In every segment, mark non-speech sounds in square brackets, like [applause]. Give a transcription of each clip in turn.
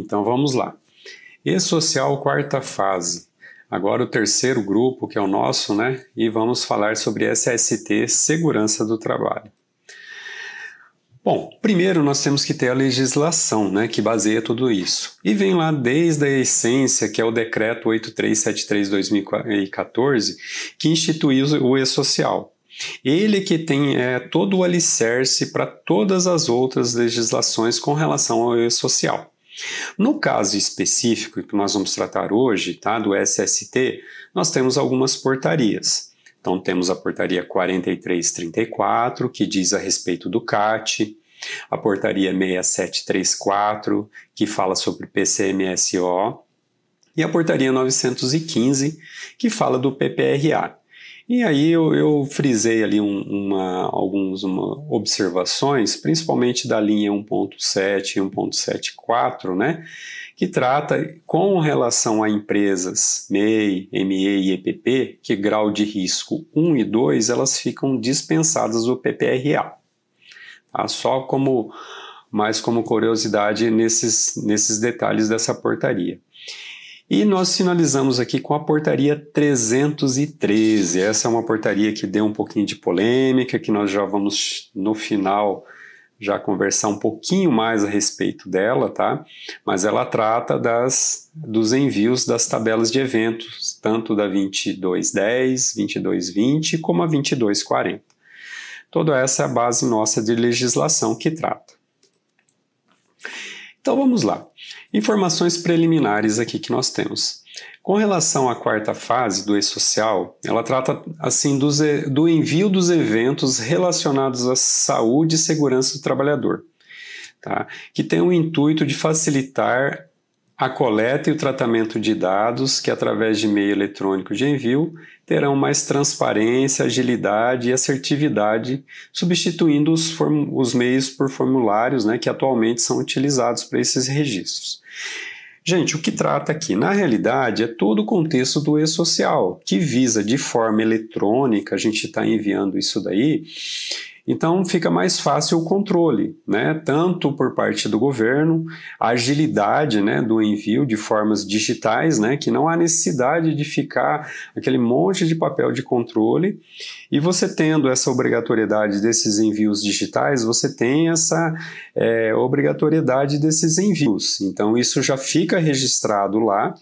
Então vamos lá. E-social quarta fase. Agora o terceiro grupo, que é o nosso, né? E vamos falar sobre SST, segurança do trabalho. Bom, primeiro nós temos que ter a legislação, né, que baseia tudo isso. E vem lá desde a essência, que é o decreto 8373/2014, que instituiu o e-social. Ele que tem é, todo o alicerce para todas as outras legislações com relação ao e-social. No caso específico que nós vamos tratar hoje, tá, do SST, nós temos algumas portarias. Então temos a portaria 4334, que diz a respeito do CAT, a portaria 6734, que fala sobre PCMSO, e a portaria 915, que fala do PPRA. E aí eu, eu frisei ali um, uma, algumas uma, observações, principalmente da linha 1.7 e 1.74, né? que trata com relação a empresas MEI, ME e EPP, que grau de risco 1 e 2, elas ficam dispensadas do PPRA. Tá? Só como mais como curiosidade nesses, nesses detalhes dessa portaria. E nós finalizamos aqui com a portaria 313. Essa é uma portaria que deu um pouquinho de polêmica, que nós já vamos no final já conversar um pouquinho mais a respeito dela, tá? Mas ela trata das dos envios das tabelas de eventos, tanto da 2210, 2220 como a 2240. Toda essa é a base nossa de legislação que trata. Então vamos lá. Informações preliminares aqui que nós temos. Com relação à quarta fase do e-social, ela trata assim do, do envio dos eventos relacionados à saúde e segurança do trabalhador, tá? que tem o intuito de facilitar a coleta e o tratamento de dados que, através de meio eletrônico de envio, terão mais transparência, agilidade e assertividade, substituindo os, os meios por formulários né, que atualmente são utilizados para esses registros. Gente, o que trata aqui, na realidade, é todo o contexto do e-social, que visa de forma eletrônica, a gente está enviando isso daí, então fica mais fácil o controle, né? tanto por parte do governo, a agilidade né, do envio de formas digitais, né, que não há necessidade de ficar aquele monte de papel de controle. E você tendo essa obrigatoriedade desses envios digitais, você tem essa é, obrigatoriedade desses envios. Então isso já fica registrado lá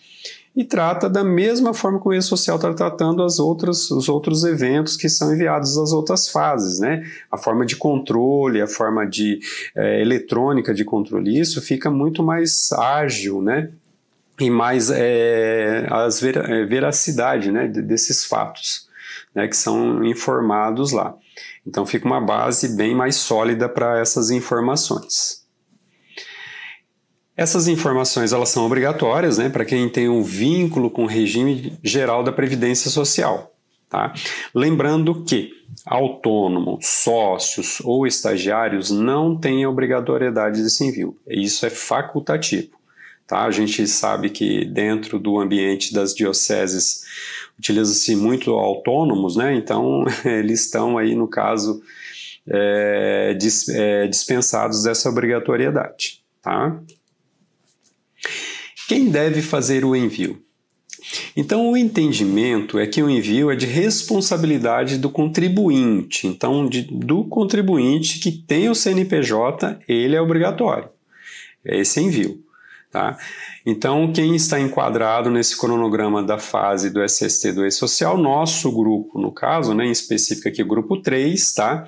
e trata da mesma forma que o e-social está tratando as outras, os outros eventos que são enviados às outras fases, né? A forma de controle, a forma de é, eletrônica de controle, isso fica muito mais ágil, né? E mais é, as ver, é, veracidade, né? Desses fatos, né? Que são informados lá. Então fica uma base bem mais sólida para essas informações. Essas informações elas são obrigatórias né, para quem tem um vínculo com o regime geral da Previdência Social. Tá? Lembrando que autônomos, sócios ou estagiários não têm a obrigatoriedade desse envio. Isso é facultativo. Tá? A gente sabe que dentro do ambiente das dioceses utiliza-se muito autônomos, né? então [laughs] eles estão aí, no caso, é, dispensados dessa obrigatoriedade. Tá? Quem deve fazer o envio? Então, o entendimento é que o envio é de responsabilidade do contribuinte. Então, de, do contribuinte que tem o CNPJ, ele é obrigatório. É esse envio. Tá? Então, quem está enquadrado nesse cronograma da fase do SST do E-Social, nosso grupo, no caso, né, em específico aqui, o grupo 3, tá?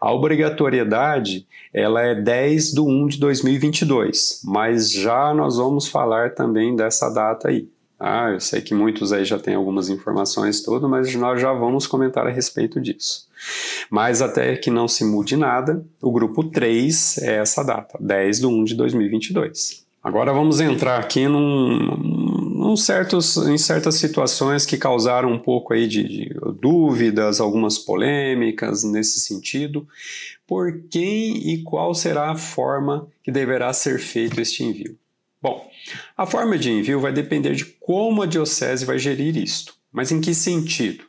a obrigatoriedade ela é 10 de 1 de 2022, mas já nós vamos falar também dessa data aí. Ah, eu sei que muitos aí já têm algumas informações tudo, mas nós já vamos comentar a respeito disso. Mas até que não se mude nada, o grupo 3 é essa data, 10 de 1 de 2022. Agora vamos entrar aqui num, num certos, em certas situações que causaram um pouco aí de, de dúvidas, algumas polêmicas nesse sentido. Por quem e qual será a forma que deverá ser feito este envio? Bom, a forma de envio vai depender de como a diocese vai gerir isto. Mas em que sentido?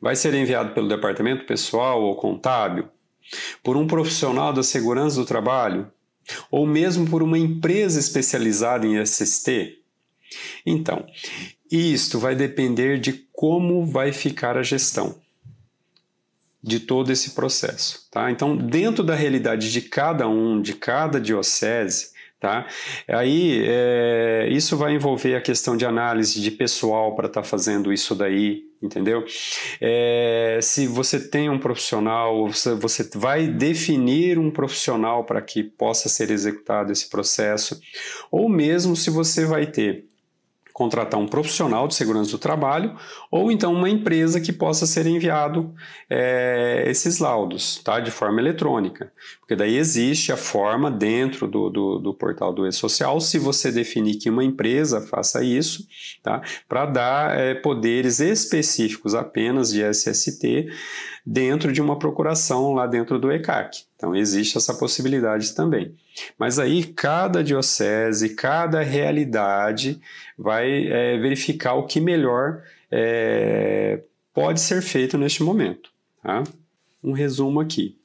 Vai ser enviado pelo departamento pessoal ou contábil? Por um profissional da segurança do trabalho? Ou mesmo por uma empresa especializada em SST? Então, isto vai depender de como vai ficar a gestão de todo esse processo, tá? Então, dentro da realidade de cada um, de cada diocese, tá? Aí, é, isso vai envolver a questão de análise de pessoal para estar tá fazendo isso daí, entendeu? É, se você tem um profissional, você, você vai definir um profissional para que possa ser executado esse processo, ou mesmo se você vai ter contratar um profissional de segurança do trabalho ou então uma empresa que possa ser enviado é, esses laudos, tá? De forma eletrônica. Porque daí existe a forma dentro do, do, do portal do e-social, se você definir que uma empresa faça isso, tá? Para dar é, poderes específicos apenas de SST dentro de uma procuração lá dentro do ECAC. Então existe essa possibilidade também. Mas aí cada diocese, cada realidade vai é, verificar o que melhor é, pode ser feito neste momento. Tá? Um resumo aqui.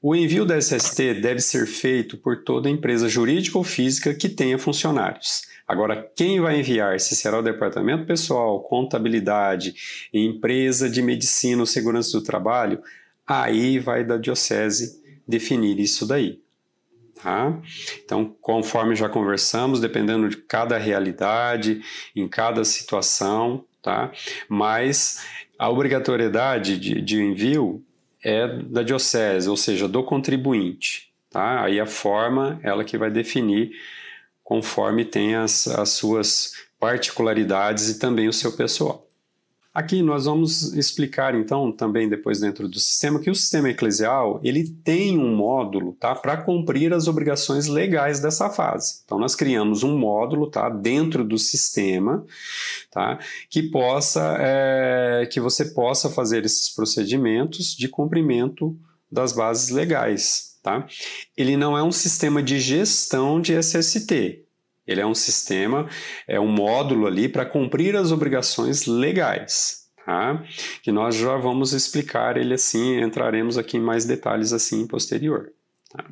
O envio da SST deve ser feito por toda empresa jurídica ou física que tenha funcionários. Agora, quem vai enviar, se será o departamento pessoal, contabilidade, empresa de medicina ou segurança do trabalho, aí vai da diocese definir isso daí. Tá? Então, conforme já conversamos, dependendo de cada realidade, em cada situação, tá? mas a obrigatoriedade de, de envio é da diocese, ou seja, do contribuinte. Tá? Aí a forma, ela que vai definir conforme tem as, as suas particularidades e também o seu pessoal. Aqui nós vamos explicar então também depois dentro do sistema que o sistema eclesial ele tem um módulo tá para cumprir as obrigações legais dessa fase. Então nós criamos um módulo tá dentro do sistema tá que possa é, que você possa fazer esses procedimentos de cumprimento das bases legais. Tá? Ele não é um sistema de gestão de SST, ele é um sistema, é um módulo ali para cumprir as obrigações legais, tá? Que nós já vamos explicar ele assim, entraremos aqui em mais detalhes assim posterior. Tá?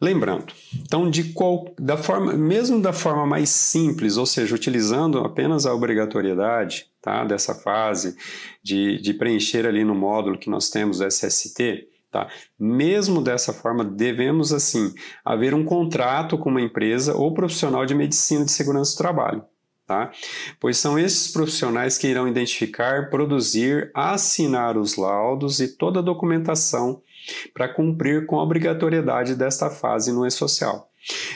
Lembrando, então de qual, da forma, mesmo da forma mais simples, ou seja, utilizando apenas a obrigatoriedade, tá, dessa fase de, de preencher ali no módulo que nós temos SST, Tá? Mesmo dessa forma, devemos assim haver um contrato com uma empresa ou profissional de medicina de segurança do trabalho. Tá? Pois são esses profissionais que irão identificar, produzir, assinar os laudos e toda a documentação para cumprir com a obrigatoriedade desta fase no e-social.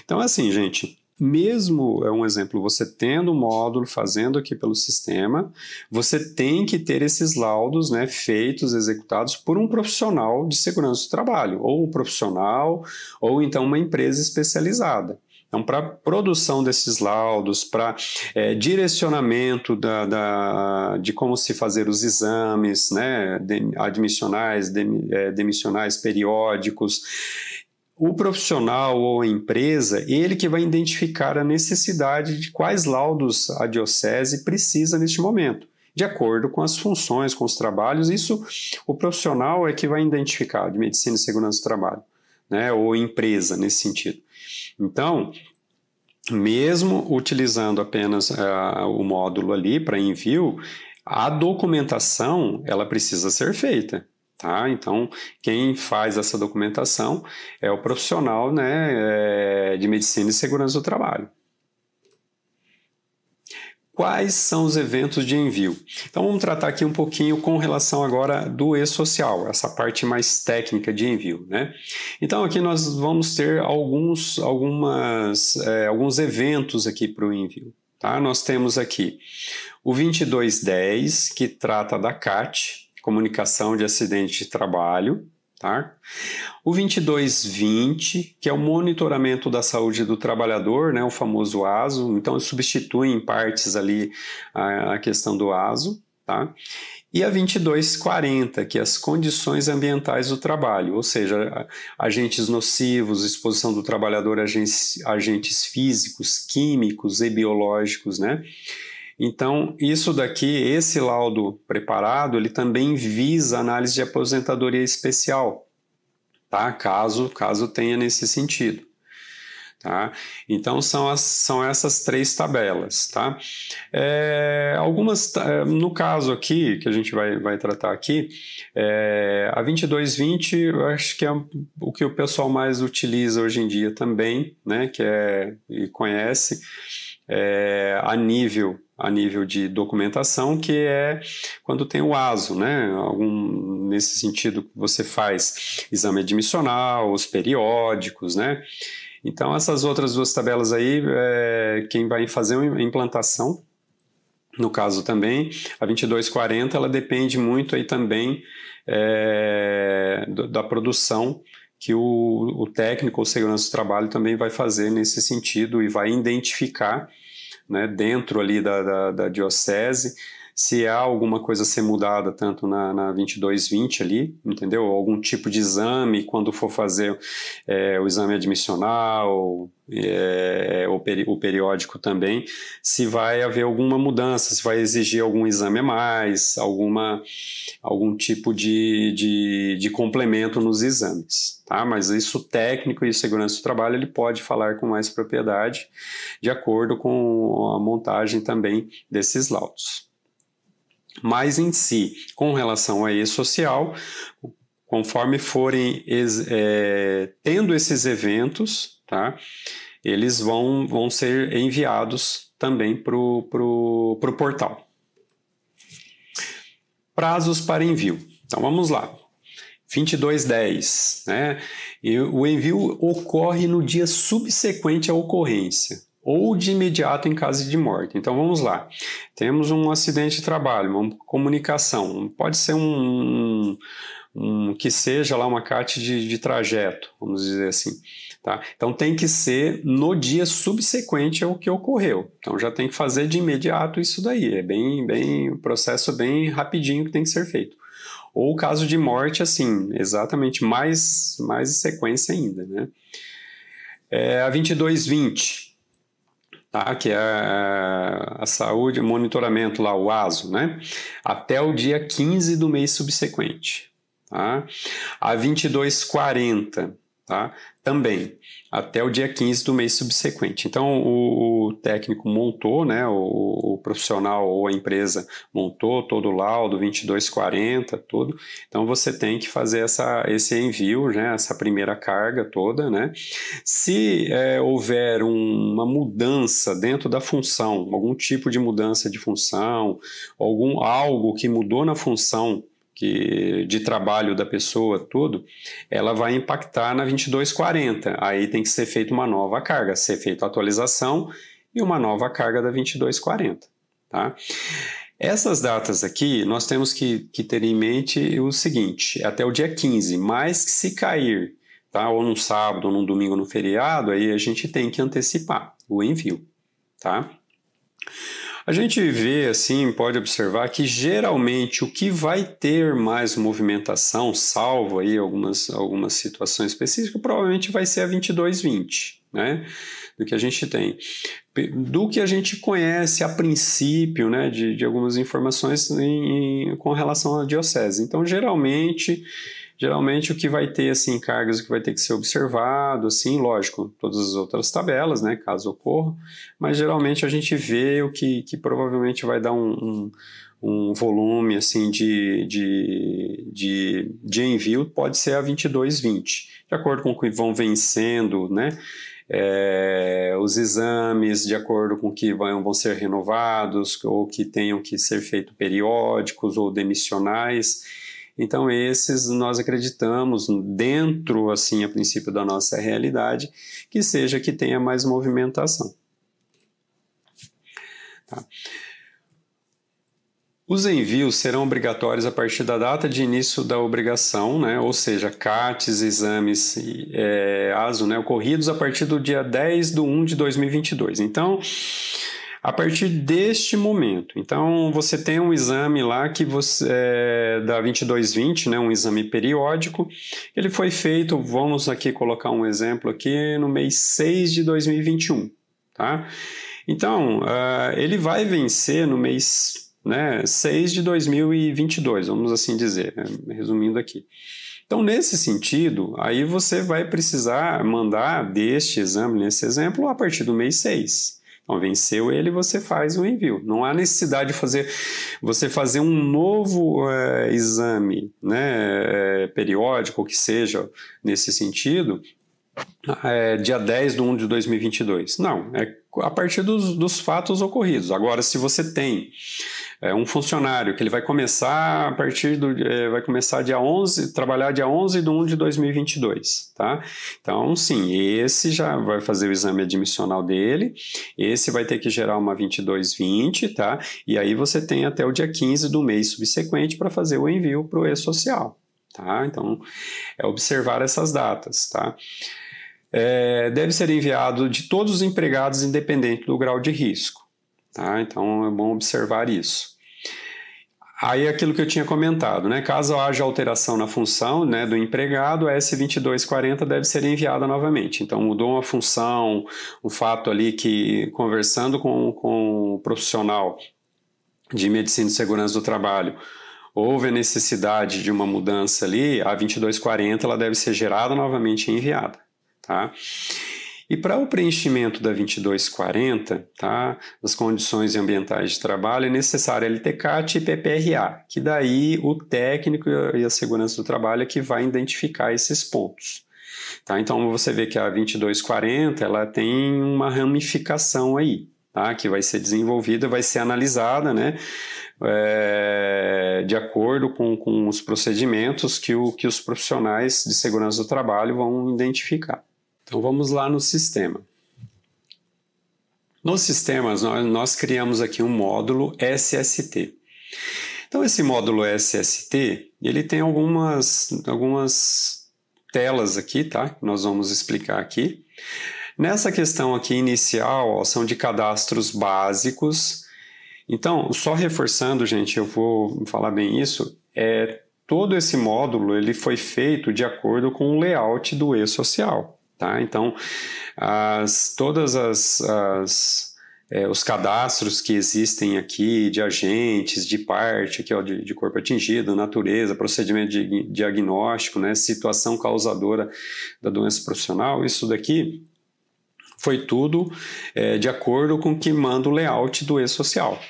Então, assim, gente, mesmo é um exemplo, você tendo um módulo fazendo aqui pelo sistema, você tem que ter esses laudos né, feitos, executados por um profissional de segurança do trabalho, ou um profissional, ou então uma empresa especializada. Então, para produção desses laudos, para é, direcionamento da, da, de como se fazer os exames né, admissionais, é, demissionais periódicos, o profissional ou a empresa, ele que vai identificar a necessidade de quais laudos a diocese precisa neste momento, de acordo com as funções, com os trabalhos. Isso o profissional é que vai identificar, de medicina e segurança do trabalho, né, ou empresa nesse sentido. Então, mesmo utilizando apenas uh, o módulo ali para envio, a documentação ela precisa ser feita. Tá? Então, quem faz essa documentação é o profissional né, é, de medicina e segurança do trabalho. Quais são os eventos de envio? Então vamos tratar aqui um pouquinho com relação agora do e-social, essa parte mais técnica de envio, né? Então aqui nós vamos ter alguns, algumas, é, alguns eventos aqui para o envio, tá? Nós temos aqui o 2210, que trata da CAT, comunicação de acidente de trabalho, tá? O 2220, que é o monitoramento da saúde do trabalhador, né, o famoso ASO, então substitui em partes ali a, a questão do ASO, tá? E a 2240, que é as condições ambientais do trabalho, ou seja, agentes nocivos, exposição do trabalhador a agentes, agentes físicos, químicos e biológicos, né? Então, isso daqui, esse laudo preparado, ele também visa análise de aposentadoria especial. tá? Caso, caso tenha nesse sentido. Tá? Então são, as, são essas três tabelas. Tá? É, algumas, é, no caso aqui, que a gente vai, vai tratar aqui, é, a 2220 eu acho que é o que o pessoal mais utiliza hoje em dia também, né? que é, e conhece, é, a nível a nível de documentação, que é quando tem o ASO, né? Algum, nesse sentido, você faz exame admissional, os periódicos, né? Então, essas outras duas tabelas aí, é, quem vai fazer uma implantação, no caso também, a 2240, ela depende muito aí também é, da produção que o, o técnico ou segurança do trabalho também vai fazer nesse sentido e vai identificar né, dentro ali da, da, da diocese se há alguma coisa a ser mudada, tanto na, na 2220 ali, entendeu? Algum tipo de exame, quando for fazer é, o exame admissional, é, o, peri o, periódico também, se vai haver alguma mudança, se vai exigir algum exame a mais, alguma, algum tipo de, de, de complemento nos exames, tá? Mas isso técnico e segurança do trabalho ele pode falar com mais propriedade, de acordo com a montagem também desses laudos. Mas em si, com relação a e-social, conforme forem é, tendo esses eventos, tá, eles vão, vão ser enviados também para o portal. Prazos para envio. Então vamos lá. 2210, né? E o envio ocorre no dia subsequente à ocorrência ou de imediato em caso de morte. Então vamos lá. Temos um acidente de trabalho, uma comunicação, pode ser um, um que seja lá uma carta de, de trajeto, vamos dizer assim. Tá? Então tem que ser no dia subsequente ao que ocorreu. Então já tem que fazer de imediato isso daí. É bem, bem, um processo bem rapidinho que tem que ser feito. Ou caso de morte, assim, exatamente mais, mais sequência ainda, né? É, a 2220, tá? que é a, a saúde, monitoramento lá, o ASO, né? até o dia 15 do mês subsequente. Tá? A 2240, tá? Também até o dia 15 do mês subsequente. Então, o, o técnico montou, né, o, o, profissional ou a empresa montou todo o laudo 2240, tudo. Então, você tem que fazer essa, esse envio, né, essa primeira carga toda. Né? Se é, houver um, uma mudança dentro da função, algum tipo de mudança de função, algum algo que mudou na função que, de trabalho da pessoa, tudo, ela vai impactar na 2240. Aí tem que ser feita uma nova carga, ser feita atualização e uma nova carga da 2240. Tá? Essas datas aqui, nós temos que, que ter em mente o seguinte: até o dia 15, mas se cair, tá? ou num sábado, ou num domingo, no feriado, aí a gente tem que antecipar o envio. Tá? A gente vê, assim, pode observar que geralmente o que vai ter mais movimentação, salvo aí algumas, algumas situações específicas, provavelmente vai ser a 2220, né? Do que a gente tem. Do que a gente conhece a princípio, né? De, de algumas informações em, em, com relação à diocese. Então, geralmente Geralmente o que vai ter assim cargas que vai ter que ser observado, assim, lógico, todas as outras tabelas, né, caso ocorra, mas geralmente a gente vê o que, que provavelmente vai dar um, um, um volume assim de, de, de, de envio pode ser a 2220, de acordo com o que vão vencendo, né, é, os exames de acordo com que vão, vão ser renovados ou que tenham que ser feitos periódicos ou demissionais. Então esses nós acreditamos dentro assim a princípio da nossa realidade que seja que tenha mais movimentação. Tá. Os envios serão obrigatórios a partir da data de início da obrigação, né? ou seja, CATs, exames é, ASO, né? ocorridos a partir do dia 10 de 1 de 2022. Então, a partir deste momento. Então, você tem um exame lá que você é, da 2220, né, um exame periódico. Ele foi feito, vamos aqui colocar um exemplo aqui, no mês 6 de 2021, tá? Então, uh, ele vai vencer no mês né, 6 de 2022, vamos assim dizer, né, resumindo aqui. Então, nesse sentido, aí você vai precisar mandar deste exame, nesse exemplo, a partir do mês 6. Então, venceu ele, você faz o envio. Não há necessidade de fazer você fazer um novo é, exame né, é, periódico, que seja, nesse sentido, é, dia 10 de 1 de 2022. Não, é a partir dos, dos fatos ocorridos. Agora, se você tem é, um funcionário que ele vai começar a partir do é, vai começar dia 11, trabalhar dia 11 de 1 de 2022, tá? Então, sim, esse já vai fazer o exame admissional dele, esse vai ter que gerar uma 2220, tá? E aí você tem até o dia 15 do mês subsequente para fazer o envio para o e-social, tá? Então, é observar essas datas, tá? É, deve ser enviado de todos os empregados, independente do grau de risco. Tá? Então é bom observar isso. Aí aquilo que eu tinha comentado, né? Caso haja alteração na função né, do empregado, a S2240 deve ser enviada novamente. Então mudou uma função, um fato ali que conversando com, com o profissional de medicina e segurança do trabalho, houve a necessidade de uma mudança ali, a 2240 ela deve ser gerada novamente e enviada, tá? E para o preenchimento da 2240, tá, das condições ambientais de trabalho, é necessário LTCAT e PPRA, que daí o técnico e a segurança do trabalho é que vai identificar esses pontos. Tá? Então você vê que a 2240 ela tem uma ramificação aí, tá? que vai ser desenvolvida, vai ser analisada, né? É, de acordo com, com os procedimentos que, o, que os profissionais de segurança do trabalho vão identificar. Então vamos lá no sistema. Nos sistemas, nós, nós criamos aqui um módulo SST. Então esse módulo SST, ele tem algumas, algumas telas aqui, tá? Nós vamos explicar aqui. Nessa questão aqui inicial, ó, são de cadastros básicos. Então, só reforçando, gente, eu vou falar bem isso, é todo esse módulo ele foi feito de acordo com o layout do e-social. Tá? Então, as, todas as, as é, os cadastros que existem aqui de agentes, de parte, aqui, ó, de, de corpo atingido, natureza, procedimento de diagnóstico, né, situação causadora da doença profissional, isso daqui foi tudo é, de acordo com o que manda o layout do e-social.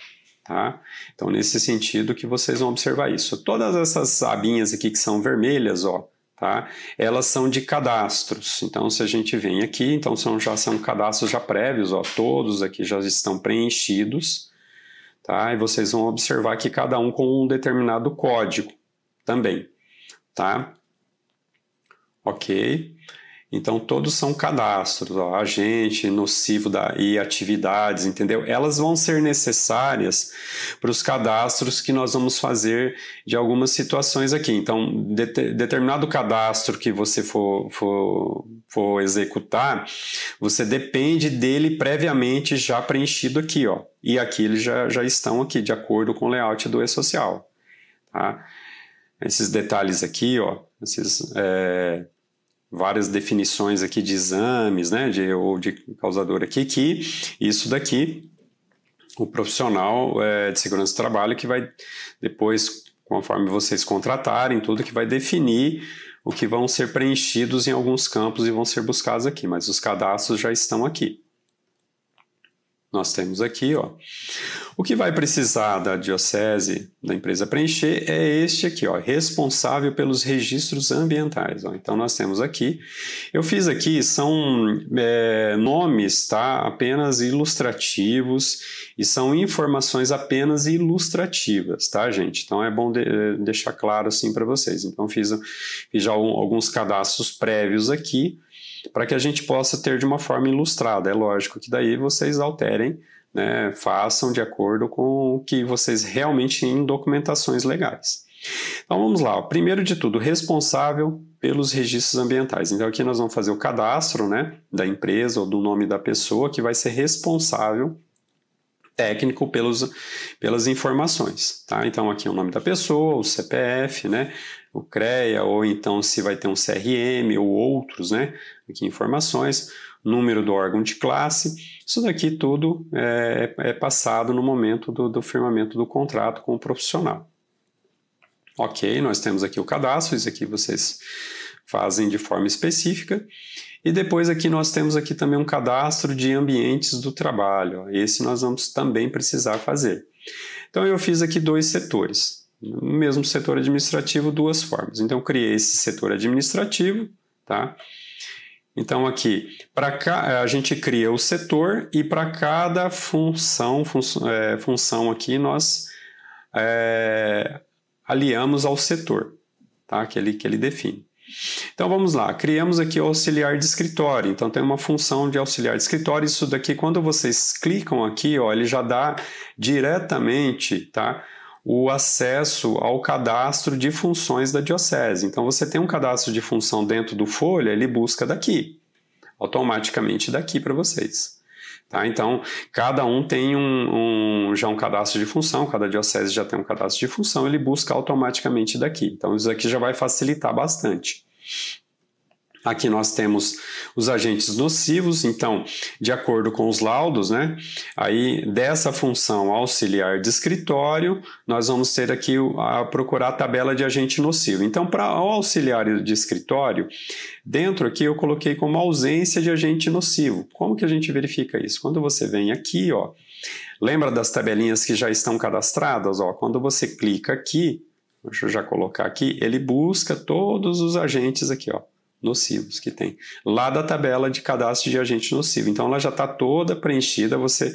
Tá? Então, nesse sentido que vocês vão observar isso. Todas essas abinhas aqui que são vermelhas, ó, tá? Elas são de cadastros. Então, se a gente vem aqui, então são, já são cadastros já prévios, ó, todos aqui já estão preenchidos, tá? E vocês vão observar que cada um com um determinado código também, tá? Ok? Então, todos são cadastros, ó, agente, nocivo da, e atividades, entendeu? Elas vão ser necessárias para os cadastros que nós vamos fazer de algumas situações aqui. Então, de, determinado cadastro que você for, for, for executar, você depende dele previamente já preenchido aqui, ó. E aqui eles já, já estão aqui, de acordo com o layout do e-social, tá? Esses detalhes aqui, ó, esses... É, várias definições aqui de exames, né, de, ou de causador aqui, que isso daqui, o profissional é, de segurança do trabalho que vai depois, conforme vocês contratarem, tudo que vai definir o que vão ser preenchidos em alguns campos e vão ser buscados aqui, mas os cadastros já estão aqui. Nós temos aqui, ó. O que vai precisar da diocese da empresa preencher é este aqui, ó, responsável pelos registros ambientais. Ó. Então nós temos aqui, eu fiz aqui são é, nomes, tá? Apenas ilustrativos e são informações apenas ilustrativas, tá, gente? Então é bom de, deixar claro assim para vocês. Então fiz, fiz já alguns cadastros prévios aqui para que a gente possa ter de uma forma ilustrada. É lógico que daí vocês alterem, né, façam de acordo com o que vocês realmente têm em documentações legais. Então vamos lá, primeiro de tudo, responsável pelos registros ambientais. Então aqui nós vamos fazer o cadastro né, da empresa ou do nome da pessoa que vai ser responsável técnico pelos, pelas informações. Tá? Então aqui é o nome da pessoa, o CPF, né, o CREA, ou então se vai ter um CRM ou outros, né? Aqui informações, número do órgão de classe, isso daqui tudo é, é passado no momento do, do firmamento do contrato com o profissional. Ok, nós temos aqui o cadastro, isso aqui vocês fazem de forma específica. E depois aqui nós temos aqui também um cadastro de ambientes do trabalho. Esse nós vamos também precisar fazer. Então eu fiz aqui dois setores. No mesmo setor administrativo, duas formas. Então eu criei esse setor administrativo, tá? Então aqui, para cá a gente cria o setor e para cada função, fun é, função aqui nós é, aliamos ao setor, tá? Que ele, que ele define. Então vamos lá, criamos aqui o auxiliar de escritório. Então tem uma função de auxiliar de escritório. Isso daqui, quando vocês clicam aqui, ó, ele já dá diretamente, tá? O acesso ao cadastro de funções da diocese. Então você tem um cadastro de função dentro do Folha, ele busca daqui, automaticamente daqui para vocês. Tá? Então, cada um tem um, um, já um cadastro de função, cada diocese já tem um cadastro de função, ele busca automaticamente daqui. Então, isso aqui já vai facilitar bastante. Aqui nós temos os agentes nocivos, então, de acordo com os laudos, né? Aí dessa função auxiliar de escritório, nós vamos ter aqui a procurar a tabela de agente nocivo. Então, para o auxiliar de escritório, dentro aqui eu coloquei como ausência de agente nocivo. Como que a gente verifica isso? Quando você vem aqui, ó, lembra das tabelinhas que já estão cadastradas, ó? Quando você clica aqui, deixa eu já colocar aqui, ele busca todos os agentes aqui, ó nocivos que tem lá da tabela de cadastro de agente nocivo. Então ela já está toda preenchida, você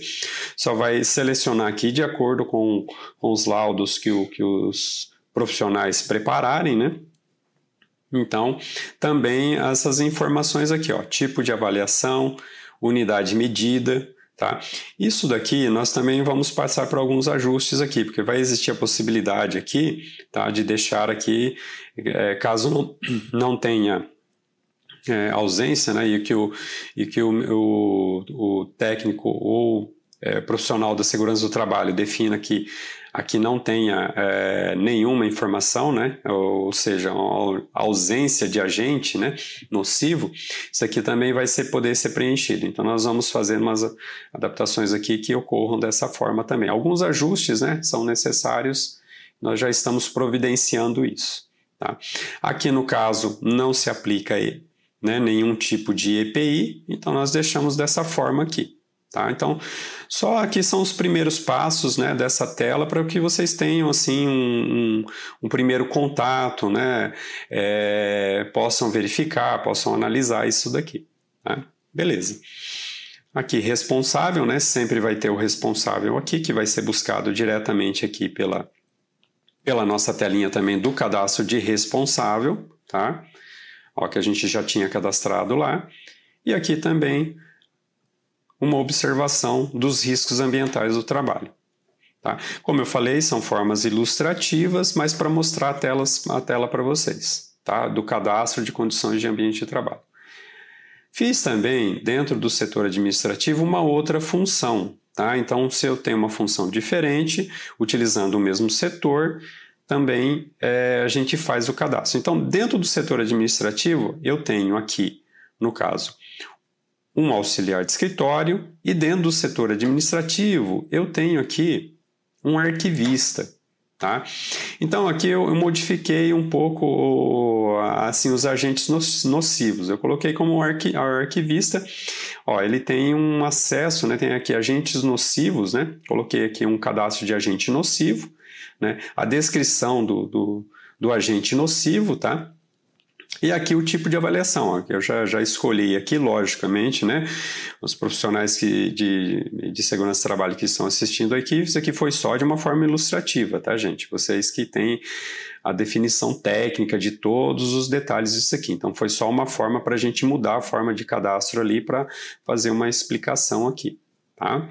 só vai selecionar aqui de acordo com, com os laudos que, o, que os profissionais prepararem, né? Então, também essas informações aqui, ó, tipo de avaliação, unidade medida, tá? Isso daqui nós também vamos passar por alguns ajustes aqui, porque vai existir a possibilidade aqui, tá, de deixar aqui, é, caso não, não tenha é, ausência, né, e que o, e que o, o, o técnico ou é, profissional da segurança do trabalho defina que aqui não tenha é, nenhuma informação, né, ou seja, ausência de agente né, nocivo, isso aqui também vai ser, poder ser preenchido. Então, nós vamos fazer umas adaptações aqui que ocorram dessa forma também. Alguns ajustes né, são necessários, nós já estamos providenciando isso. Tá? Aqui, no caso, não se aplica né, nenhum tipo de EPI, então nós deixamos dessa forma aqui. Tá? Então, só aqui são os primeiros passos né, dessa tela para que vocês tenham assim um, um, um primeiro contato, né, é, possam verificar, possam analisar isso daqui. Tá? Beleza. Aqui, responsável, né, sempre vai ter o responsável aqui, que vai ser buscado diretamente aqui pela, pela nossa telinha também do cadastro de responsável, tá? Ó, que a gente já tinha cadastrado lá. E aqui também uma observação dos riscos ambientais do trabalho. Tá? Como eu falei, são formas ilustrativas, mas para mostrar a, telas, a tela para vocês, tá? do cadastro de condições de ambiente de trabalho. Fiz também, dentro do setor administrativo, uma outra função. Tá? Então, se eu tenho uma função diferente, utilizando o mesmo setor, também é, a gente faz o cadastro. Então, dentro do setor administrativo, eu tenho aqui, no caso, um auxiliar de escritório, e dentro do setor administrativo, eu tenho aqui um arquivista. Tá? Então aqui eu, eu modifiquei um pouco assim os agentes nocivos. Eu coloquei como arqui, arquivista, ó, ele tem um acesso, né? Tem aqui agentes nocivos, né? Coloquei aqui um cadastro de agente nocivo né? a descrição do, do, do agente nocivo, tá? E aqui o tipo de avaliação, ó, que eu já, já escolhi aqui, logicamente, né? Os profissionais que, de, de segurança do trabalho que estão assistindo aqui, isso aqui foi só de uma forma ilustrativa, tá, gente? Vocês que têm a definição técnica de todos os detalhes disso aqui. Então, foi só uma forma para a gente mudar a forma de cadastro ali para fazer uma explicação aqui. Tá?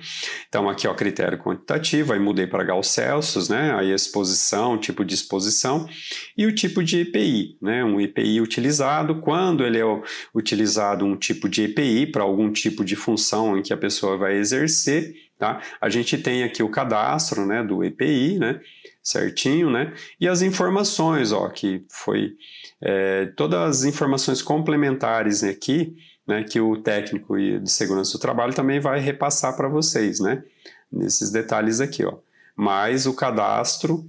Então, aqui ó, critério quantitativo, aí mudei para Gauss Celsius, né? aí exposição, tipo de exposição, e o tipo de EPI, né? um EPI utilizado, quando ele é utilizado um tipo de EPI para algum tipo de função em que a pessoa vai exercer, tá? a gente tem aqui o cadastro né, do EPI, né? certinho, né? e as informações, ó, que foi é, todas as informações complementares aqui, né, que o técnico de segurança do trabalho também vai repassar para vocês, né, nesses detalhes aqui, ó. Mas o cadastro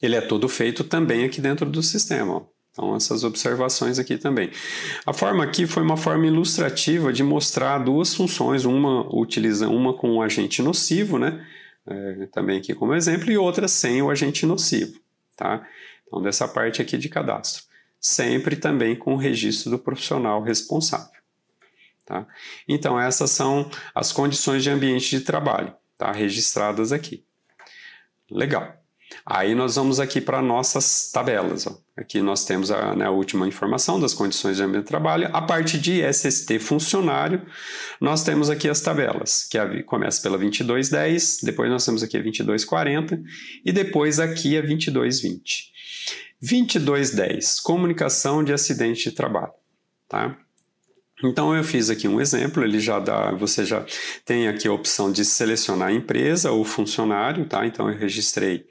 ele é todo feito também aqui dentro do sistema. Ó. Então, essas observações aqui também. A forma aqui foi uma forma ilustrativa de mostrar duas funções, uma utiliza uma com o agente nocivo, né? É, também aqui como exemplo, e outra sem o agente nocivo, tá? Então, dessa parte aqui de cadastro. Sempre também com o registro do profissional responsável, tá? Então, essas são as condições de ambiente de trabalho, tá? Registradas aqui. Legal. Aí nós vamos aqui para nossas tabelas. Ó. Aqui nós temos a, né, a, última informação das condições de ambiente de trabalho. A parte de SST funcionário, nós temos aqui as tabelas, que a, começa pela 2210, depois nós temos aqui a 2240 e depois aqui a 2220. 2210, comunicação de acidente de trabalho. Tá? Então eu fiz aqui um exemplo, ele já dá, você já tem aqui a opção de selecionar a empresa ou funcionário, tá? Então eu registrei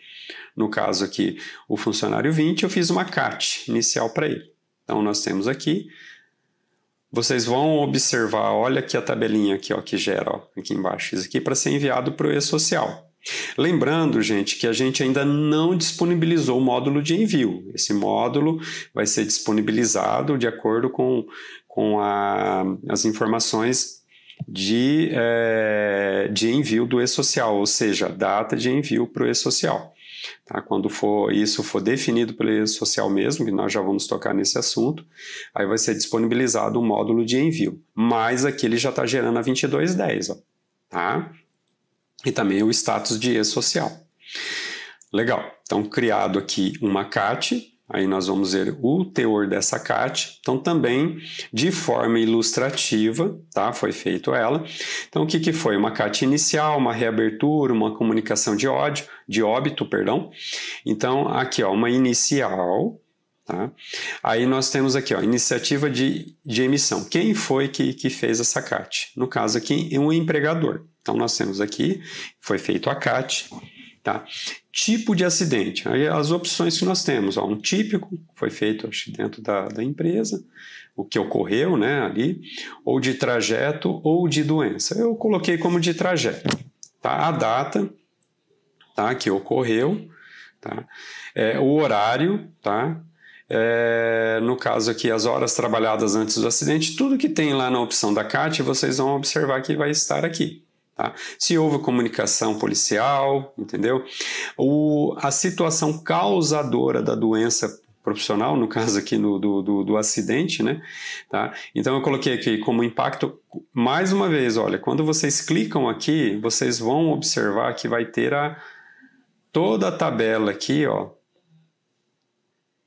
no caso aqui, o funcionário 20, eu fiz uma CAT inicial para ele. Então, nós temos aqui, vocês vão observar, olha aqui a tabelinha aqui, ó, que gera, ó, aqui embaixo, isso aqui para ser enviado para o e-social. Lembrando, gente, que a gente ainda não disponibilizou o módulo de envio. Esse módulo vai ser disponibilizado de acordo com, com a, as informações de, é, de envio do e-social, ou seja, data de envio para o e-social. Tá? Quando for isso for definido pelo social mesmo, que nós já vamos tocar nesse assunto, aí vai ser disponibilizado um módulo de envio. Mas aqui ele já está gerando a 2210, ó, tá? E também o status de e-social. Legal. Então, criado aqui uma CAT, Aí nós vamos ver o teor dessa CAT. Então, também de forma ilustrativa, tá? Foi feito ela. Então, o que, que foi? Uma CAT inicial, uma reabertura, uma comunicação de ódio, de óbito, perdão. Então, aqui, ó, uma inicial, Tá? Aí nós temos aqui, ó, iniciativa de, de emissão. Quem foi que, que fez essa CAT? No caso aqui, um empregador. Então nós temos aqui, foi feito a CAT, Tá? Tipo de acidente. Aí as opções que nós temos, ó, um típico, foi feito acho, dentro da, da empresa, o que ocorreu né, ali, ou de trajeto ou de doença. Eu coloquei como de trajeto. Tá? A data tá, que ocorreu, tá? É, o horário, tá? É, no caso aqui, as horas trabalhadas antes do acidente, tudo que tem lá na opção da CAT, vocês vão observar que vai estar aqui. Tá? Se houve comunicação policial, entendeu? O, a situação causadora da doença profissional, no caso aqui no, do, do, do, acidente, né? Tá? Então eu coloquei aqui como impacto, mais uma vez, olha, quando vocês clicam aqui, vocês vão observar que vai ter a, toda a tabela aqui, ó,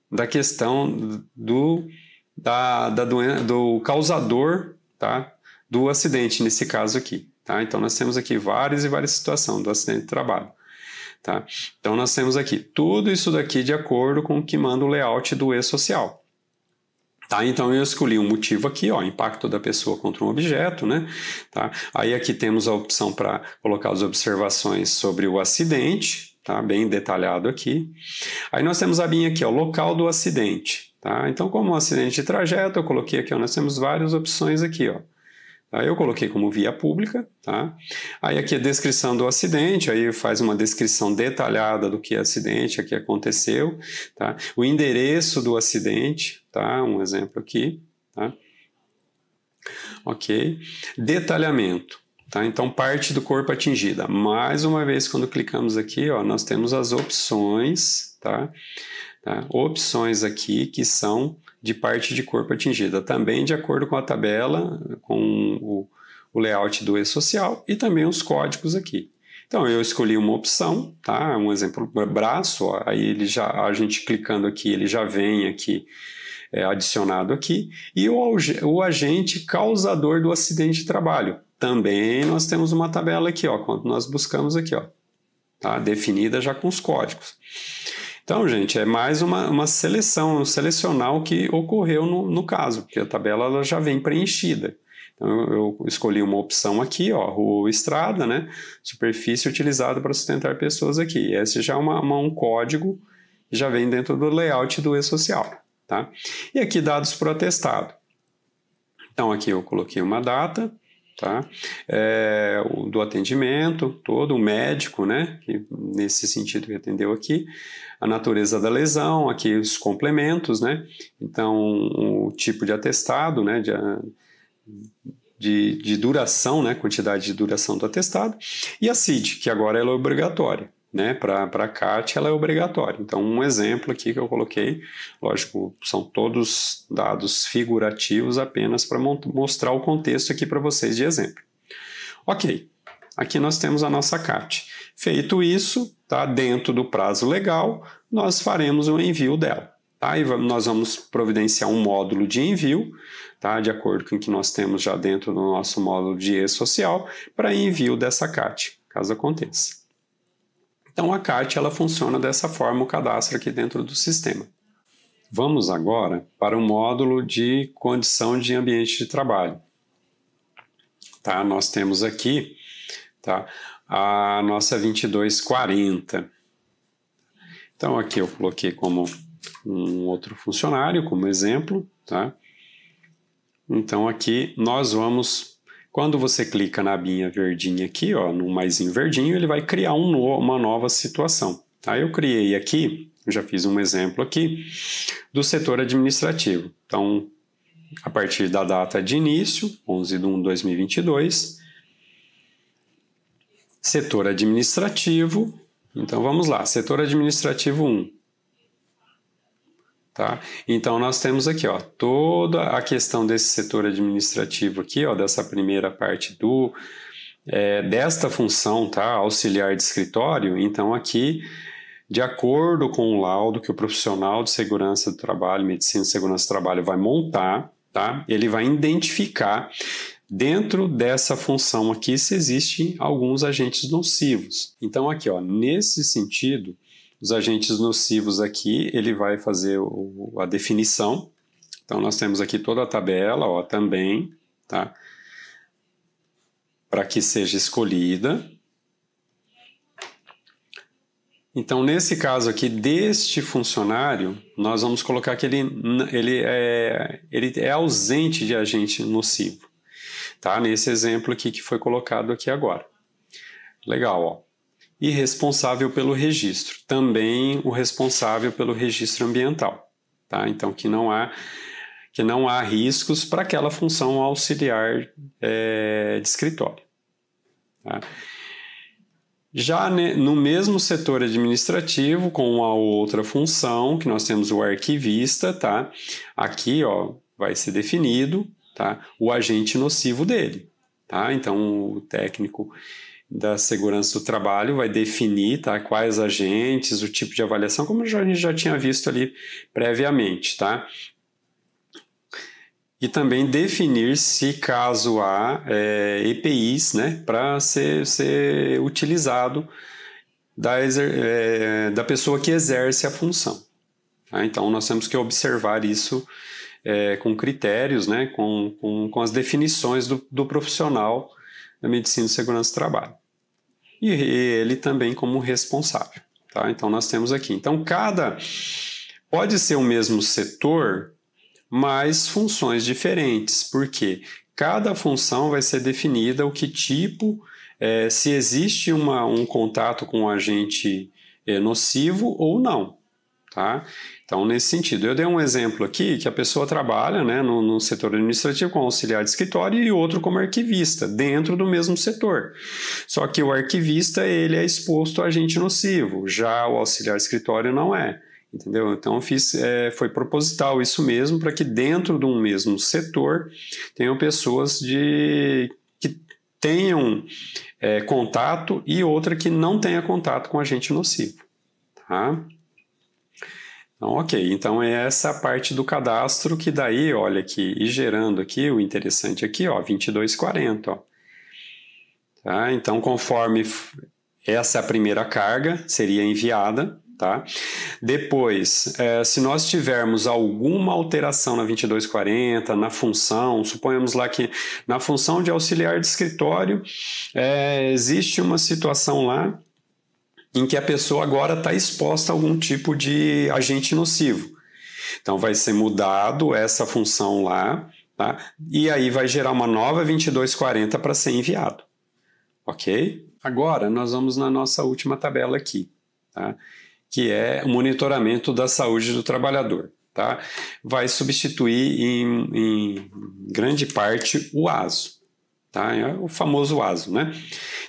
da questão do, da, da doen do causador, tá? Do acidente, nesse caso aqui. Tá? Então, nós temos aqui várias e várias situações do acidente de trabalho. Tá? Então, nós temos aqui tudo isso daqui de acordo com o que manda o layout do e-social. Tá, então eu escolhi um motivo aqui, ó, impacto da pessoa contra um objeto, né? Tá? Aí aqui temos a opção para colocar as observações sobre o acidente, tá? Bem detalhado aqui. Aí nós temos a binha aqui, ó, local do acidente, tá? Então como um acidente de trajeto, eu coloquei aqui, ó, nós temos várias opções aqui, ó. Aí eu coloquei como via pública, tá? Aí aqui a descrição do acidente, aí faz uma descrição detalhada do que é acidente, o que aconteceu, tá? O endereço do acidente, tá? Um exemplo aqui, tá? Ok. Detalhamento, tá? Então, parte do corpo atingida. Mais uma vez, quando clicamos aqui, ó, nós temos as opções, tá? tá? Opções aqui que são de parte de corpo atingida, também de acordo com a tabela, com o, o layout do e-social e também os códigos aqui. Então eu escolhi uma opção, tá? Um exemplo, braço, ó, aí ele já, a gente clicando aqui, ele já vem aqui é, adicionado aqui, e o, o agente causador do acidente de trabalho. Também nós temos uma tabela aqui, ó, quando nós buscamos aqui, ó, tá? Definida já com os códigos. Então, gente, é mais uma, uma seleção, um selecionar o que ocorreu no, no caso, porque a tabela ela já vem preenchida. Então, eu escolhi uma opção aqui, ó, rua ou estrada, né? Superfície utilizada para sustentar pessoas aqui. Esse já é uma, uma, um código que já vem dentro do layout do e-social, tá? E aqui dados por atestado. Então, aqui eu coloquei uma data, tá? É, o, do atendimento todo, o médico, né? Que, nesse sentido que atendeu aqui, a natureza da lesão, aqui os complementos, né? Então, o tipo de atestado, né? De, de, de duração, né? Quantidade de duração do atestado, e a CID, que agora ela é obrigatória né, para a CAT ela é obrigatória. Então, um exemplo aqui que eu coloquei, lógico, são todos dados figurativos apenas para mostrar o contexto aqui para vocês de exemplo. Ok, aqui nós temos a nossa CAT. Feito isso, tá, dentro do prazo legal, nós faremos o envio dela. Tá? E nós vamos providenciar um módulo de envio, tá? de acordo com o que nós temos já dentro do nosso módulo de e-social, para envio dessa CAT, caso aconteça. Então a CART ela funciona dessa forma o cadastro aqui dentro do sistema. Vamos agora para o módulo de condição de ambiente de trabalho. Tá? Nós temos aqui tá? A nossa 2240. Então aqui eu coloquei como um outro funcionário, como exemplo. Tá? Então aqui nós vamos quando você clica na abinha verdinha aqui, ó, no maisinho verdinho, ele vai criar um no, uma nova situação. Tá? Eu criei aqui, já fiz um exemplo aqui, do setor administrativo. Então, a partir da data de início, 11 de 1 de 2022, setor administrativo. Então, vamos lá, setor administrativo 1. Tá? Então nós temos aqui ó, toda a questão desse setor administrativo aqui, ó, dessa primeira parte do é, desta função, tá, auxiliar de escritório. Então aqui, de acordo com o laudo que o profissional de segurança do trabalho, medicina e segurança do trabalho vai montar, tá, ele vai identificar dentro dessa função aqui se existem alguns agentes nocivos. Então aqui, ó, nesse sentido os agentes nocivos aqui, ele vai fazer o, a definição. Então, nós temos aqui toda a tabela, ó, também, tá? Para que seja escolhida. Então, nesse caso aqui, deste funcionário, nós vamos colocar que ele, ele, é, ele é ausente de agente nocivo. Tá? Nesse exemplo aqui que foi colocado aqui agora. Legal, ó e responsável pelo registro, também o responsável pelo registro ambiental. Tá? Então, que não há, que não há riscos para aquela função auxiliar é, de escritório. Tá? Já no mesmo setor administrativo, com a outra função, que nós temos o arquivista, tá? Aqui, ó, vai ser definido, tá? O agente nocivo dele, tá? Então, o técnico da segurança do trabalho vai definir tá, quais agentes, o tipo de avaliação, como a gente já tinha visto ali previamente, tá? E também definir se caso há é, EPIs né, para ser, ser utilizado da, é, da pessoa que exerce a função. Tá? Então nós temos que observar isso é, com critérios, né, com, com, com as definições do, do profissional da medicina e segurança do trabalho. E ele também como responsável. Tá? Então nós temos aqui. Então cada pode ser o mesmo setor, mas funções diferentes, porque cada função vai ser definida o que tipo, é, se existe uma, um contato com um agente é, nocivo ou não. Tá? Então, nesse sentido, eu dei um exemplo aqui que a pessoa trabalha né, no, no, setor administrativo como auxiliar de escritório e outro como arquivista, dentro do mesmo setor. Só que o arquivista ele é exposto a agente nocivo, já o auxiliar de escritório não é. Entendeu? Então, fiz, é, foi proposital isso mesmo, para que dentro de um mesmo setor tenham pessoas de, que tenham é, contato e outra que não tenha contato com agente nocivo. Tá? Então, ok, então é essa parte do cadastro que daí, olha aqui, e gerando aqui, o interessante aqui, ó, 2240, ó. Tá? Então, conforme essa é a primeira carga, seria enviada, tá? Depois, é, se nós tivermos alguma alteração na 2240, na função, suponhamos lá que na função de auxiliar de escritório, é, existe uma situação lá em que a pessoa agora está exposta a algum tipo de agente nocivo. Então vai ser mudado essa função lá tá? E aí vai gerar uma nova 2240 para ser enviado. Ok? Agora nós vamos na nossa última tabela aqui, tá? que é o monitoramento da saúde do trabalhador. Tá? Vai substituir em, em grande parte o ASO. Tá? É o famoso ASO, né?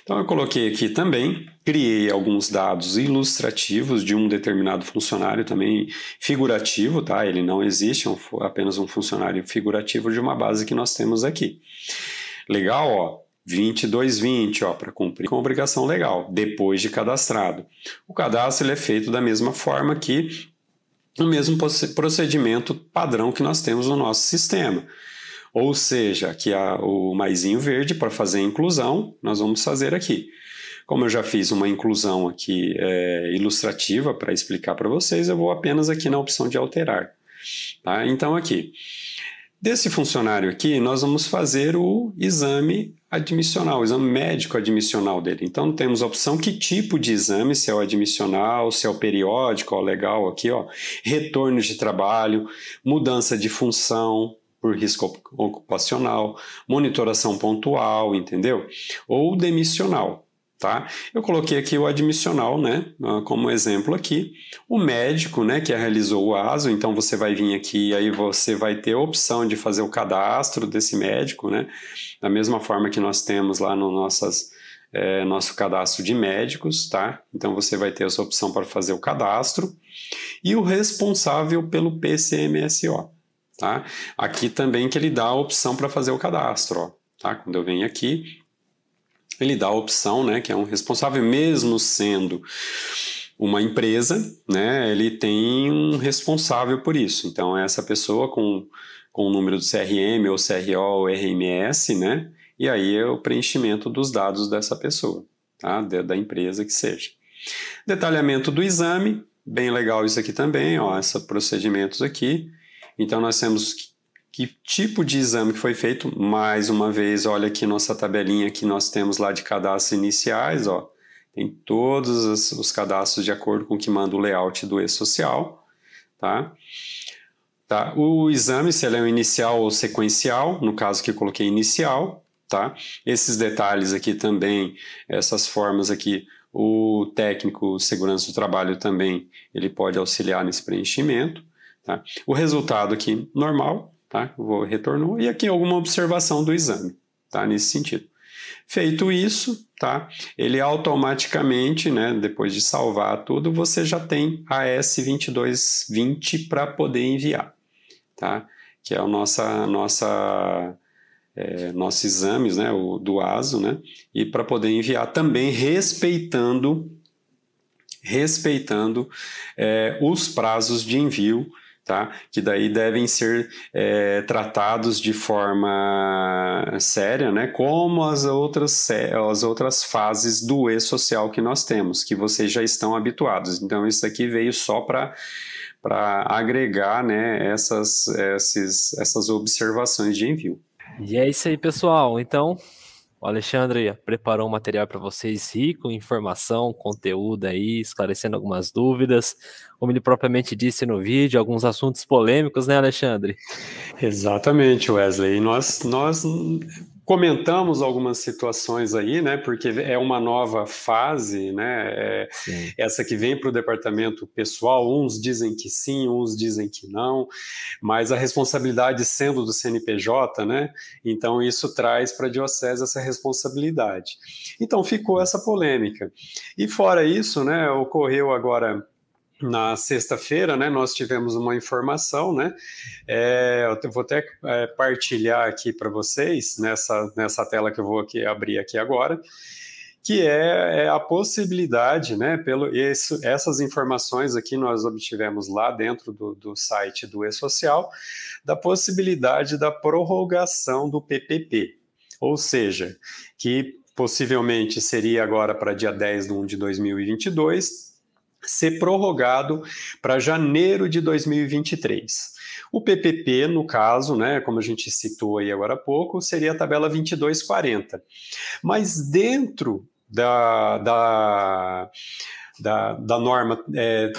Então eu coloquei aqui também, criei alguns dados ilustrativos de um determinado funcionário também figurativo, tá? Ele não existe, é um, apenas um funcionário figurativo de uma base que nós temos aqui. Legal, ó. 2220, ó, para cumprir com obrigação legal, depois de cadastrado. O cadastro é feito da mesma forma que o mesmo procedimento padrão que nós temos no nosso sistema. Ou seja, a, o maisinho verde para fazer a inclusão, nós vamos fazer aqui. Como eu já fiz uma inclusão aqui é, ilustrativa para explicar para vocês, eu vou apenas aqui na opção de alterar. Tá? Então aqui, desse funcionário aqui, nós vamos fazer o exame admissional, o exame médico admissional dele. Então temos a opção que tipo de exame, se é o admissional, se é o periódico, ó, legal aqui, ó, retorno de trabalho, mudança de função, por risco ocupacional, monitoração pontual, entendeu? Ou demissional, tá? Eu coloquei aqui o admissional, né, como exemplo aqui. O médico, né, que realizou o ASO, então você vai vir aqui e aí você vai ter a opção de fazer o cadastro desse médico, né? Da mesma forma que nós temos lá no nossas é, nosso cadastro de médicos, tá? Então você vai ter essa opção para fazer o cadastro e o responsável pelo PCMSO. Tá? Aqui também que ele dá a opção para fazer o cadastro. Ó, tá? Quando eu venho aqui, ele dá a opção, né, que é um responsável, mesmo sendo uma empresa, né, ele tem um responsável por isso. Então, é essa pessoa com, com o número do CRM ou CRO ou RMS, né, e aí é o preenchimento dos dados dessa pessoa, tá, da, da empresa que seja. Detalhamento do exame, bem legal isso aqui também, ó, esses procedimentos aqui. Então, nós temos que, tipo de exame que foi feito. Mais uma vez, olha aqui nossa tabelinha que nós temos lá de cadastros iniciais, ó. Tem todos os, os cadastros de acordo com o que manda o layout do e-social, tá? Tá? O exame, se ele é um inicial ou sequencial, no caso que coloquei inicial, tá? Esses detalhes aqui também, essas formas aqui, o técnico segurança do trabalho também, ele pode auxiliar nesse preenchimento. Tá? O resultado aqui, normal, tá? vou retornou, e aqui alguma observação do exame, tá? nesse sentido. Feito isso, tá? ele automaticamente, né, depois de salvar tudo, você já tem a S2220 para poder enviar, tá? que é a nossa, nossa é, nossos exames, né, o do ASO, né, e para poder enviar também respeitando respeitando é, os prazos de envio tá? que daí devem ser é, tratados de forma séria, né? como as outras, as outras fases do e-social que nós temos, que vocês já estão habituados. Então, isso aqui veio só para para agregar né, essas, essas, essas observações de envio. E é isso aí, pessoal. Então, o Alexandre preparou um material para vocês rico em informação, conteúdo aí, esclarecendo algumas dúvidas. Como ele propriamente disse no vídeo, alguns assuntos polêmicos, né, Alexandre? Exatamente, Wesley. nós, nós comentamos algumas situações aí, né? Porque é uma nova fase, né? É essa que vem para o departamento pessoal. Uns dizem que sim, uns dizem que não, mas a responsabilidade sendo do CNPJ, né? Então isso traz para a diocese essa responsabilidade. Então ficou essa polêmica. E fora isso, né? Ocorreu agora na sexta-feira, né, nós tivemos uma informação, né, é, eu vou até é, partilhar aqui para vocês nessa, nessa tela que eu vou aqui abrir aqui agora, que é, é a possibilidade, né, pelo essas informações aqui nós obtivemos lá dentro do, do site do E-Social, da possibilidade da prorrogação do PPP, ou seja, que possivelmente seria agora para dia 10 de 1 de 2022, ser prorrogado para janeiro de 2023. O PPP, no caso, né, como a gente citou aí agora há pouco, seria a tabela 2240. Mas dentro da, da, da, da norma é,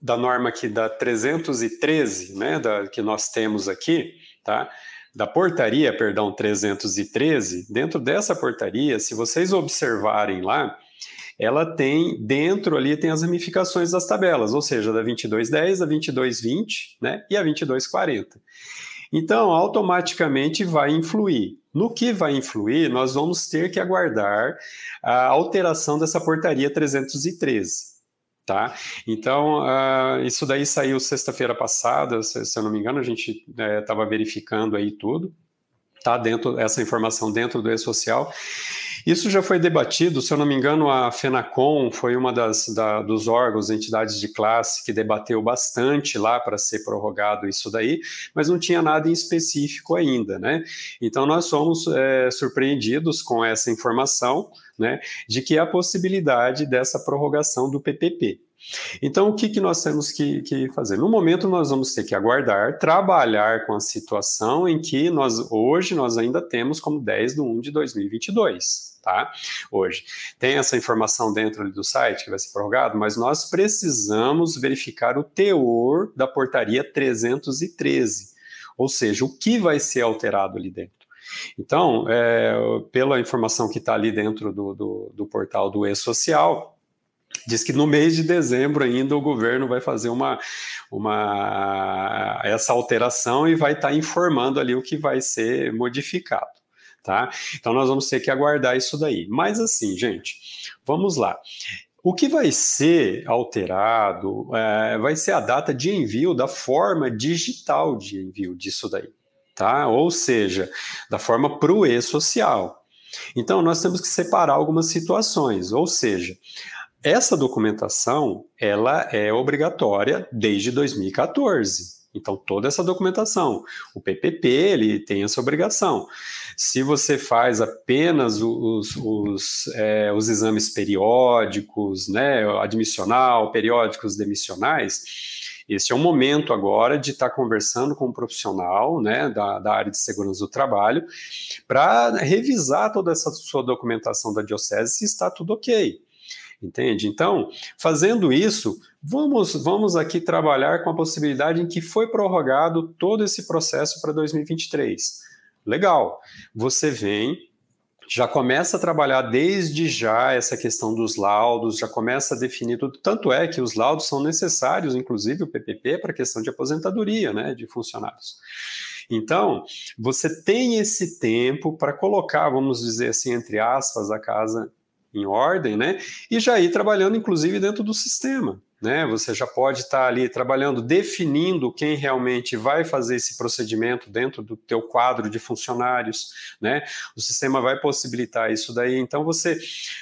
da norma aqui da 313, né, da, que nós temos aqui, tá? Da portaria, perdão, 313, dentro dessa portaria, se vocês observarem lá, ela tem dentro ali tem as ramificações das tabelas, ou seja, da 2210, a 2220, né, e a 2240. Então, automaticamente vai influir. No que vai influir, nós vamos ter que aguardar a alteração dessa portaria 313. Tá? Então, uh, isso daí saiu sexta-feira passada, se, se, eu não me engano, a gente estava é, verificando aí tudo, tá? Dentro, essa informação dentro do e-social. Isso já foi debatido, se eu não me engano, a FENACOM foi uma das da, dos órgãos, entidades de classe, que debateu bastante lá para ser prorrogado isso daí, mas não tinha nada em específico ainda, né? Então nós somos é, surpreendidos com essa informação, né, de que há possibilidade dessa prorrogação do PPP. Então, o que, que nós temos que, que, fazer? No momento, nós vamos ter que aguardar, trabalhar com a situação em que nós hoje nós ainda temos como 10 de 1 de 2022 tá? Hoje. Tem essa informação dentro do site que vai ser prorrogado, mas nós precisamos verificar o teor da portaria 313, ou seja, o que vai ser alterado ali dentro. Então, é, pela informação que está ali dentro do, do, do portal do E-Social, diz que no mês de dezembro ainda o governo vai fazer uma, uma essa alteração e vai estar tá informando ali o que vai ser modificado tá? Então nós vamos ter que aguardar isso daí. Mas assim, gente, vamos lá. O que vai ser alterado é, vai ser a data de envio da forma digital de envio disso daí, tá? Ou seja, da forma para o e-social. Então, nós temos que separar algumas situações, ou seja, essa documentação ela é obrigatória desde 2014. Então, toda essa documentação. O PPP, ele tem essa obrigação. Se você faz apenas os, os, é, os exames periódicos, né, admissional, periódicos demissionais, esse é o momento agora de estar conversando com um profissional né, da, da área de segurança do trabalho para revisar toda essa sua documentação da diocese se está tudo ok. Entende? Então, fazendo isso, vamos, vamos aqui trabalhar com a possibilidade em que foi prorrogado todo esse processo para 2023. Legal. Você vem, já começa a trabalhar desde já essa questão dos laudos, já começa a definir tudo. Tanto é que os laudos são necessários, inclusive o PPP, para a questão de aposentadoria né, de funcionários. Então, você tem esse tempo para colocar, vamos dizer assim, entre aspas, a casa em ordem, né? E já ir trabalhando, inclusive, dentro do sistema. Né? Você já pode estar ali trabalhando, definindo quem realmente vai fazer esse procedimento dentro do teu quadro de funcionários, né? O sistema vai possibilitar isso daí. Então você,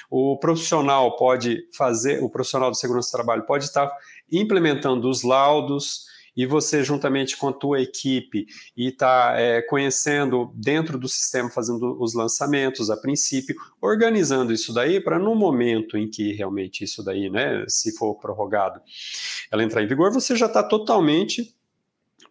o profissional pode fazer, o profissional de segurança do trabalho pode estar implementando os laudos, e você, juntamente com a tua equipe, e está é, conhecendo dentro do sistema, fazendo os lançamentos a princípio, organizando isso daí para no momento em que realmente isso daí, né, se for prorrogado, ela entrar em vigor, você já está totalmente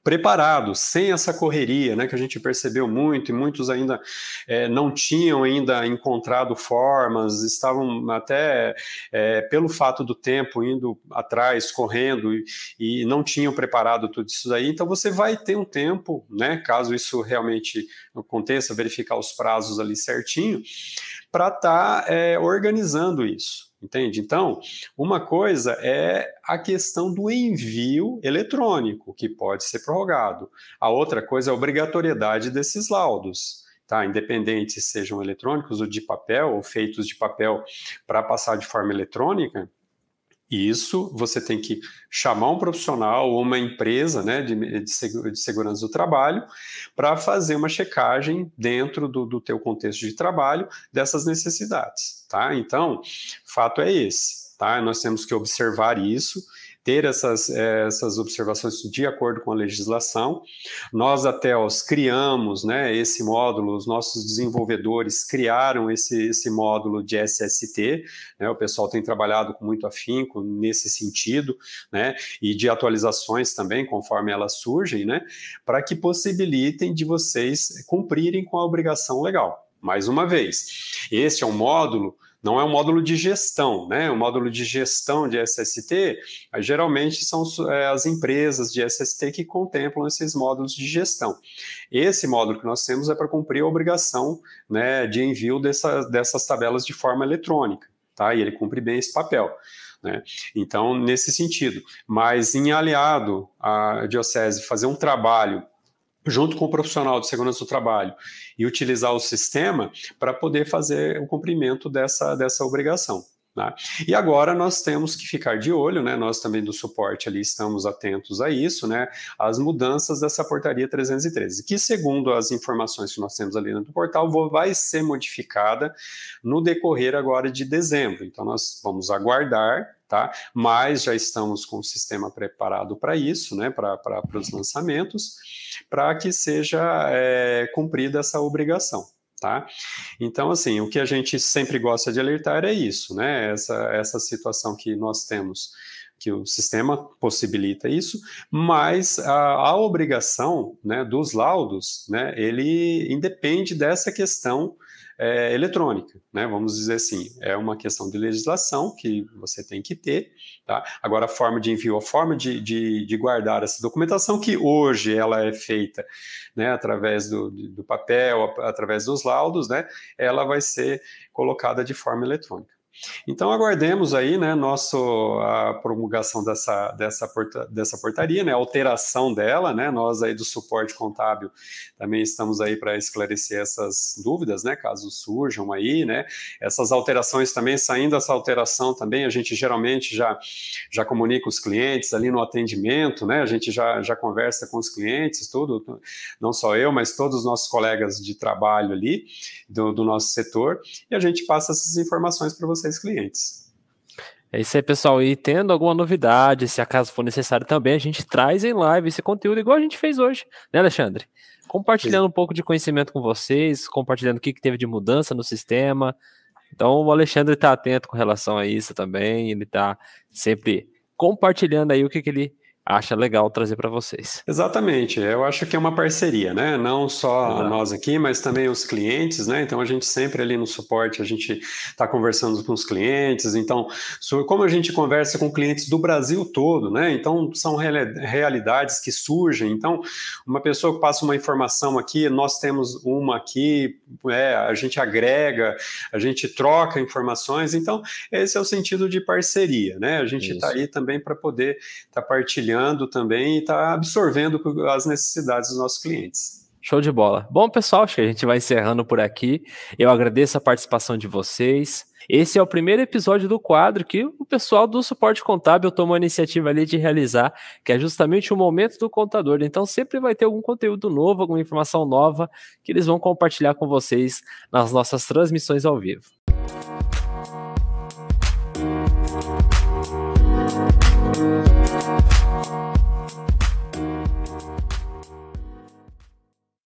preparado, sem essa correria, né, que a gente percebeu muito e muitos ainda é, não tinham ainda encontrado formas, estavam até é, pelo fato do tempo indo atrás, correndo e, e, não tinham preparado tudo isso daí. Então você vai ter um tempo, né, caso isso realmente aconteça, verificar os prazos ali certinho, para estar tá, é, organizando isso. Entende? Então, uma coisa é a questão do envio eletrônico, que pode ser prorrogado. A outra coisa é a obrigatoriedade desses laudos. Tá, independente se sejam eletrônicos ou de papel, ou feitos de papel para passar de forma eletrônica, isso você tem que chamar um profissional ou uma empresa né, de, de, segurança do trabalho para fazer uma checagem dentro do, do teu contexto de trabalho dessas necessidades. Tá? Então, fato é esse. Tá? Nós temos que observar isso ter essas, essas observações de acordo com a legislação. Nós, até os criamos né, esse módulo, os nossos desenvolvedores criaram esse, esse módulo de SST, né, o pessoal tem trabalhado com muito afinco nesse sentido, né, e de atualizações também, conforme elas surgem, né, para que possibilitem de vocês cumprirem com a obrigação legal. Mais uma vez, este é um módulo não é um módulo de gestão, né? O módulo de gestão de SST, geralmente são é, as empresas de SST que contemplam esses módulos de gestão. Esse módulo que nós temos é para cumprir a obrigação né, de envio dessa, dessas tabelas de forma eletrônica, tá? E ele cumpre bem esse papel. Né? Então, nesse sentido, mas em aliado à diocese fazer um trabalho junto com o profissional de segurança do trabalho e utilizar o sistema para poder fazer o cumprimento dessa, dessa obrigação. Né? E agora nós temos que ficar de olho, né? nós também do suporte ali estamos atentos a isso, né? as mudanças dessa portaria 313, que segundo as informações que nós temos ali no portal, vai ser modificada no decorrer agora de dezembro. Então nós vamos aguardar tá? Mas já estamos com o sistema preparado para isso, né? Para os lançamentos, para que seja é, cumprida essa obrigação. Tá? Então, assim, o que a gente sempre gosta de alertar é isso, né? Essa, essa situação que nós temos, que o sistema possibilita isso, mas a, a obrigação né, dos laudos, né, ele independe dessa questão é, eletrônica, né? Vamos dizer assim, é uma questão de legislação que você tem que ter, tá? Agora, a forma de envio, a forma de, de, de guardar essa documentação, que hoje ela é feita, né, através do, do papel, através dos laudos, né? Ela vai ser colocada de forma eletrônica. Então aguardemos aí, né, nosso, a promulgação dessa, dessa, porta, dessa portaria, né, a alteração dela, né, nós aí do suporte contábil também estamos aí para esclarecer essas dúvidas, né, caso surjam aí, né, essas alterações também, saindo essa alteração também, a gente geralmente já, já comunica os clientes ali no atendimento, né, a gente já, já conversa com os clientes, tudo, não só eu, mas todos os nossos colegas de trabalho ali, do, do nosso setor, e a gente passa essas informações para vocês vocês clientes. É isso aí, pessoal. E tendo alguma novidade, se acaso for necessário também, a gente traz em live esse conteúdo, igual a gente fez hoje, né, Alexandre? Compartilhando Sim. um pouco de conhecimento com vocês, compartilhando o que, que teve de mudança no sistema. Então, o Alexandre está atento com relação a isso também, ele está sempre compartilhando aí o que, que ele acha legal trazer para vocês. Exatamente, eu acho que é uma parceria, né? Não só Exato. nós aqui, mas também os clientes, né? Então a gente sempre ali no suporte, a gente está conversando com os clientes, então como a gente conversa com clientes do Brasil todo, né? Então são realidades que surgem. Então uma pessoa que passa uma informação aqui, nós temos uma aqui, é, a gente agrega, a gente troca informações. Então esse é o sentido de parceria, né? A gente está aí também para poder estar tá partilhando também e está absorvendo as necessidades dos nossos clientes. Show de bola. Bom, pessoal, acho que a gente vai encerrando por aqui. Eu agradeço a participação de vocês. Esse é o primeiro episódio do quadro que o pessoal do suporte contábil tomou a iniciativa ali de realizar, que é justamente o momento do contador. Então sempre vai ter algum conteúdo novo, alguma informação nova que eles vão compartilhar com vocês nas nossas transmissões ao vivo.